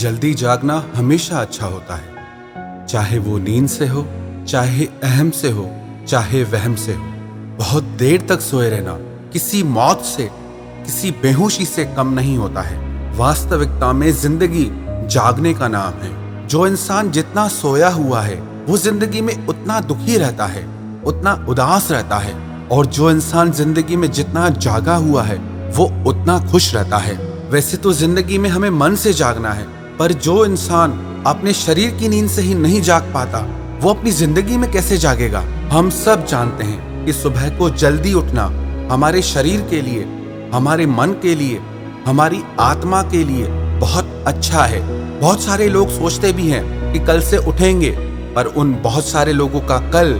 जल्दी जागना हमेशा अच्छा होता है। चाहे वो नींद से हो, चाहे अहम से हो, चाहे वहम से हो। बहुत देर तक सोए रहना किसी मौत से, किसी बेहोशी से कम नहीं होता है। वास्तविकता में ज़िंदगी जागने का नाम है। जो इंसान जितना सोया हुआ है, वो ज़िंदगी में उतना दुखी रहता है, उतना उदास रहता है। और जो इंसान ज़िंदगी में जितना जागा हुआ है, वो उतना खुश रहता है। वैसे तो ज़िंदगी में हमें मन से जागना है पर जो इंसान अपने शरीर की नींद से ही नहीं जाग पाता, वो अपनी ज़िंदगी में कैसे जागेगा? हम सब जानते हैं कि सुबह को जल्दी उठना हमारे शरीर के लिए, हमारे मन के लिए, हमारी आत्मा के लिए बहुत अच्छा है। बहुत सारे लोग सोचते भी हैं कि कल से उठेंगे, पर उन बहुत सारे लोगों का कल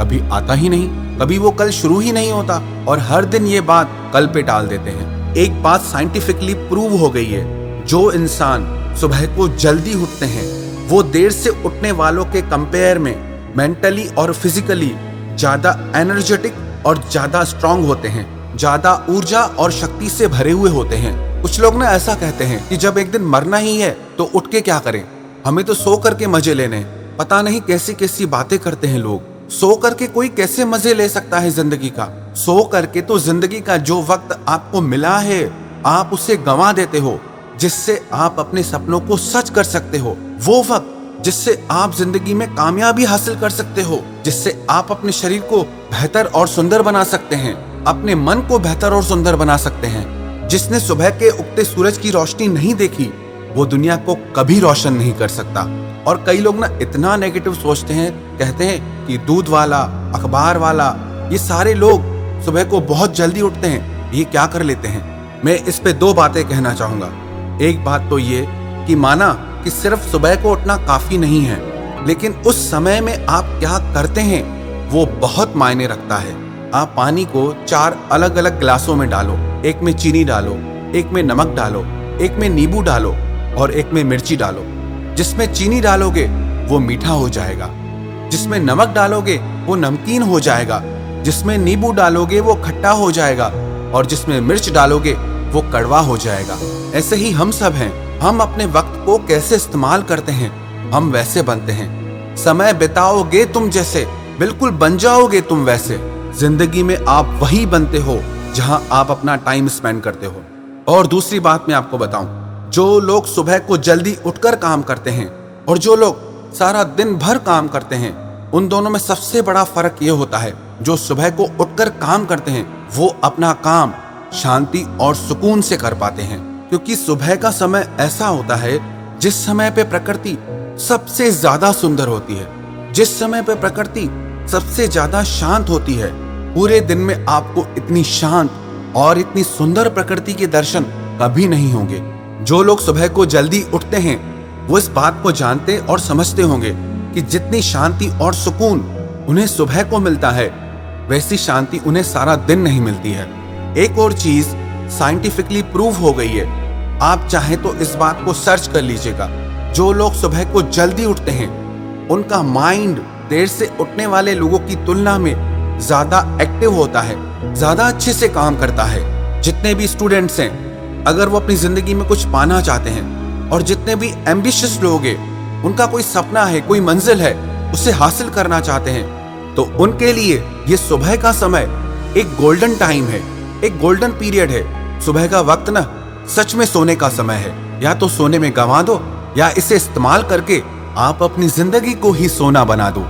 कभी आता ही नहीं, कभी वो कल शुरू ही नहीं होता और हर दिन ये बात कल पे टाल देते हैं। एक बात साइंटिफिकली प्रूव हो गई है, जो इंसान सुबह को जल्दी उठते हैं। वो देर से उठने वालों के कंपेयर में मेंटली और फिजिकली ज़्यादा एनर्जेटिक और ज़्यादा स्ट्रांग होते हैं, ज़्यादा ऊर्जा और शक्ति से भरे हुए होते हैं। कुछ लोग ना ऐसा कहते हैं कि जब एक दिन मरना ही है तो उठ के क्या करें? हमें तो सो करके मज़े लेने पता नहीं कैसी कैसी बातें करते हैं लोग। सो करके कोई कैसे मज़े ले सकता है ज़िंदगी का? सो करके तो ज़िंदगी का जो वक्त आपको मिला है, आप उसे गंवा देते हो। जिससे आप अपने सपनों को सच कर सकते हो। वो वक्त जिससे आप ज़िंदगी में कामयाबी हासिल कर सकते हो, जिससे आप अपने शरीर को बेहतर और सुंदर बना सकते हैं, अपने मन को बेहतर और सुंदर बना सकते हैं। जिसने सुबह के उगते सूरज की रोशनी नहीं देखी, वो दुनिया को कभी रोशन नहीं कर सकता। और कई लोग ना इतना नेगेटिव सोचते हैं, कहते हैं कि दूध वाला, अखबार वाला, ये सारे लोग सुबह को बहुत जल्दी उठते हैं, ये क्या कर लेते हैं? मैं इस पे दो बातें कहना चाहूँगा। एक बात तो ये कि माना कि सिर्फ़ सुबह को उठना काफ़ी नहीं है, लेकिन उस समय में आप क्या करते हैं, वो बहुत मायने रखता है। आप पानी को चार अलग अलग गिलासों में डालो, एक में चीनी डालो, एक में नमक डालो, एक में नींबू डालो और एक में मिर्ची डालो। जिसमें चीनी डालोगे, वो मीठा हो जाएगा। जिसमें नमक डालोगे, वो नमकीन हो जाएगा। जिसमें नींबू डालोगे, वो खट्टा हो जाएगा। और जिसमें मिर्च डालोगे वो कड़वा हो जाएगा। ऐसे ही हम सब हैं। हम अपने वक्त को कैसे इस्तेमाल करते हैं? हम वैसे बनते हैं। समय बिताओगे तुम जैसे। बिल्कुल बन जाओगे तुम वैसे। ज़िंदगी में आप वही बनते हो, जहाँ आप अपना टाइम स्पेंड करते हो। और दूसरी बात मैं आपको बताऊँ। जो लोग सुबह को जल्दी उठकर काम करते हैं, और जो लोग सारा दिन भर काम करते हैं, उन दोनों में सबसे बड़ा फ़र्क ये होता है, जो सुबह को उठकर काम करते हैं, वो अपना काम शांति और सुकून से कर पाते हैं, क्योंकि सुबह का समय ऐसा होता है, जिस समय पे प्रकृति सबसे ज़्यादा सुंदर होती है, जिस समय पे प्रकृति सबसे ज़्यादा शांत होती है, पूरे दिन में आपको इतनी शांत और इतनी सुंदर प्रकृति के दर्शन कभी नहीं होंगे। जो लोग सुबह को जल्दी उठते हैं, वो इस बात को जानते और समझते होंगे कि जितनी शांति और सुकून उन्हें सुबह को मिलता है, वैसी शांति उन्हें सारा दिन नहीं मिलती है। एक और चीज़ साइंटिफिकली प्रूव हो गई है। आप चाहें तो इस बात को सर्च कर लीजिएगा। जो लोग सुबह को जल्दी उठते हैं, उनका माइंड देर से उठने वाले लोगों की तुलना में ज़्यादा एक्टिव होता है, ज़्यादा अच्छे से काम करता है, जितने भी स्टूडेंट्स हैं। अगर वो अपनी ज़िंदगी में कुछ पाना चाहते हैं, और जितने भी एम्बिशियस लोग हैं, उनका कोई सपना है, कोई मंजिल है, उसे हासिल करना चाहते हैं तो उनके लिए ये सुबह का समय एक गोल्डन टाइम है। एक गोल्डन पीरियड है। सुबह का वक्त ना, सच में सोने का समय है। या तो सोने में गंवा दो, या इसे इस्तेमाल करके आप अपनी ज़िंदगी को ही सोना बना दो।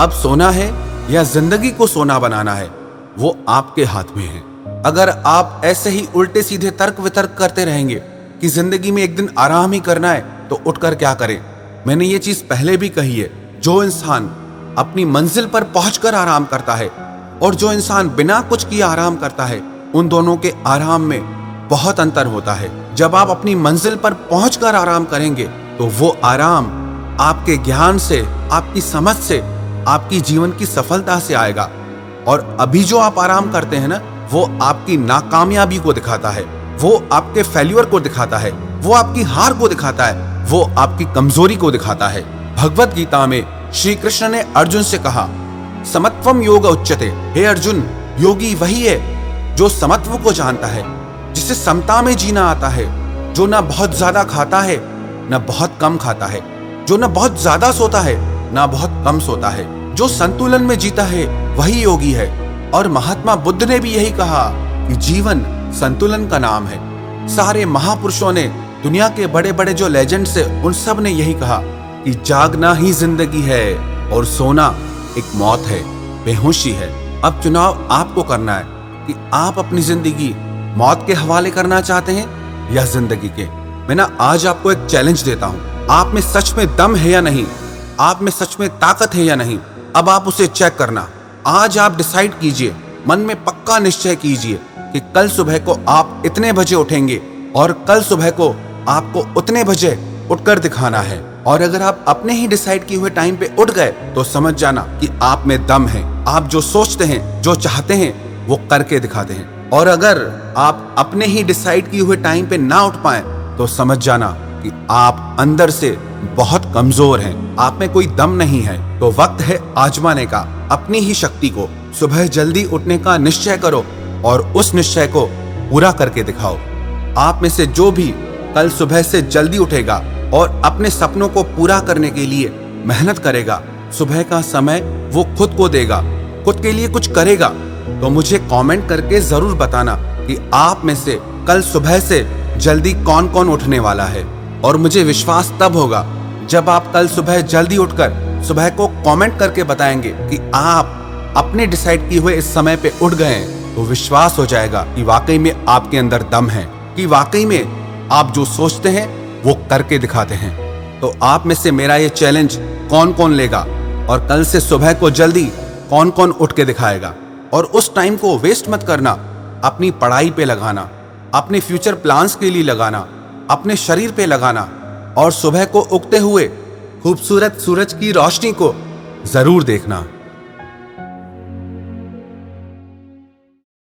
अब सोना है या ज़िंदगी को सोना बनाना है, वो आपके हाथ में है। अगर आप ऐसे ही उल्टे सीधे तर्क वितर्क करते रहेंगे कि ज़िंदगी में एक दिन आराम ही करना है तो उठकर क्या करें? मैंने ये चीज़ पहले भी कही है, जो इंसान अपनी मंजिल पर पहुंचकर आराम करता है, और जो इंसान बिना कुछ किए आराम करता है उन दोनों के आराम में बहुत अंतर होता है। जब आप अपनी मंजिल पर पहुंचकर आराम करेंगे तो वो आराम आपके ज्ञान से, आपकी समझ से, आपकी जीवन की सफलता से आएगा। और अभी जो आप आराम करते हैं ना, वो आपकी नाकामयाबी को दिखाता है। वो आपके फेल्यूर को दिखाता है। वो आपकी हार को दिखाता है। वो आपकी कमज़ोरी को दिखाता है। भगवत गीता में श्री कृष्ण ने अर्जुन से कहा समत्वम योग उच्चते हे अर्जुन, योगी वही है जो समत्व को जानता है, जिसे समता में जीना आता है, जो ना बहुत ज़्यादा खाता है, न बहुत कम खाता है, जो न बहुत ज़्यादा सोता है, न बहुत कम सोता है, जो संतुलन में जीता है, वही योगी है। और महात्मा बुद्ध ने भी यही कहा कि जीवन संतुलन का नाम है। सारे महापुरुषों ने, दुनिया के बड़े बड़े जो लेजेंड्स है, उन सबने यही कहा कि जागना ही ज़िंदगी है और सोना एक मौत है, बेहोशी है। अब चुनाव आपको करना है। कि आप अपनी ज़िंदगी मौत के हवाले करना चाहते हैं या ज़िंदगी के? मैं ना आज आपको एक चैलेंज देता हूँ। आप में सच में दम है या नहीं? आप में सच में ताकत है या नहीं? अब आप उसे चेक करना। आज आप डिसाइड कीजिए। मन में पक्का निश्चय कीजिए कि कल सुबह को आप इतने बजे उठेंगे और कल सुबह को आपको उतने बजे उठकर दिखाना है। और अगर आप अपने ही डिसाइड किए हुए टाइम पे उठ गए तो समझ जाना कि आप में दम है। आप जो सोचते हैं, जो चाहते हैं वो करके दिखाते हैं। और अगर आप अपने ही डिसाइड किए हुए टाइम पे ना उठ पाए तो समझ जाना कि आप अंदर से बहुत कमज़ोर हैं। आप में कोई दम नहीं है। तो वक्त है आजमाने का, अपनी ही शक्ति को। सुबह जल्दी उठने का निश्चय करो और उस निश्चय को पूरा करके दिखाओ। आप में से जो भी कल सुबह से जल्दी उठेगा और अपने सपनों को पूरा करने के लिए मेहनत करेगा, सुबह का समय वो खुद को देगा, खुद के लिए कुछ करेगा। तो मुझे कमेंट करके ज़रूर बताना कि आप में से कल सुबह से जल्दी कौन कौन उठने वाला है। और मुझे विश्वास तब होगा जब आप कल सुबह जल्दी उठकर सुबह को कमेंट करके बताएँगे कि आप अपने डिसाइड किए हुए इस समय पे उठ गए हैं तो विश्वास हो जाएगा कि वाकई में आपके अंदर दम है, कि वाकई में आप जो सोचते हैं, वो करके दिखाते हैं। तो आप में से मेरा ये चैलेंज कौन कौन लेगा और कल से सुबह को जल्दी कौन कौन उठ के दिखाएगा? और उस टाइम को वेस्ट मत करना। अपनी पढ़ाई पे लगाना, अपने फ्यूचर प्लान्स के लिए लगाना, अपने शरीर पे लगाना और सुबह को उगते हुए खूबसूरत सूरज की रोशनी को ज़रूर देखना।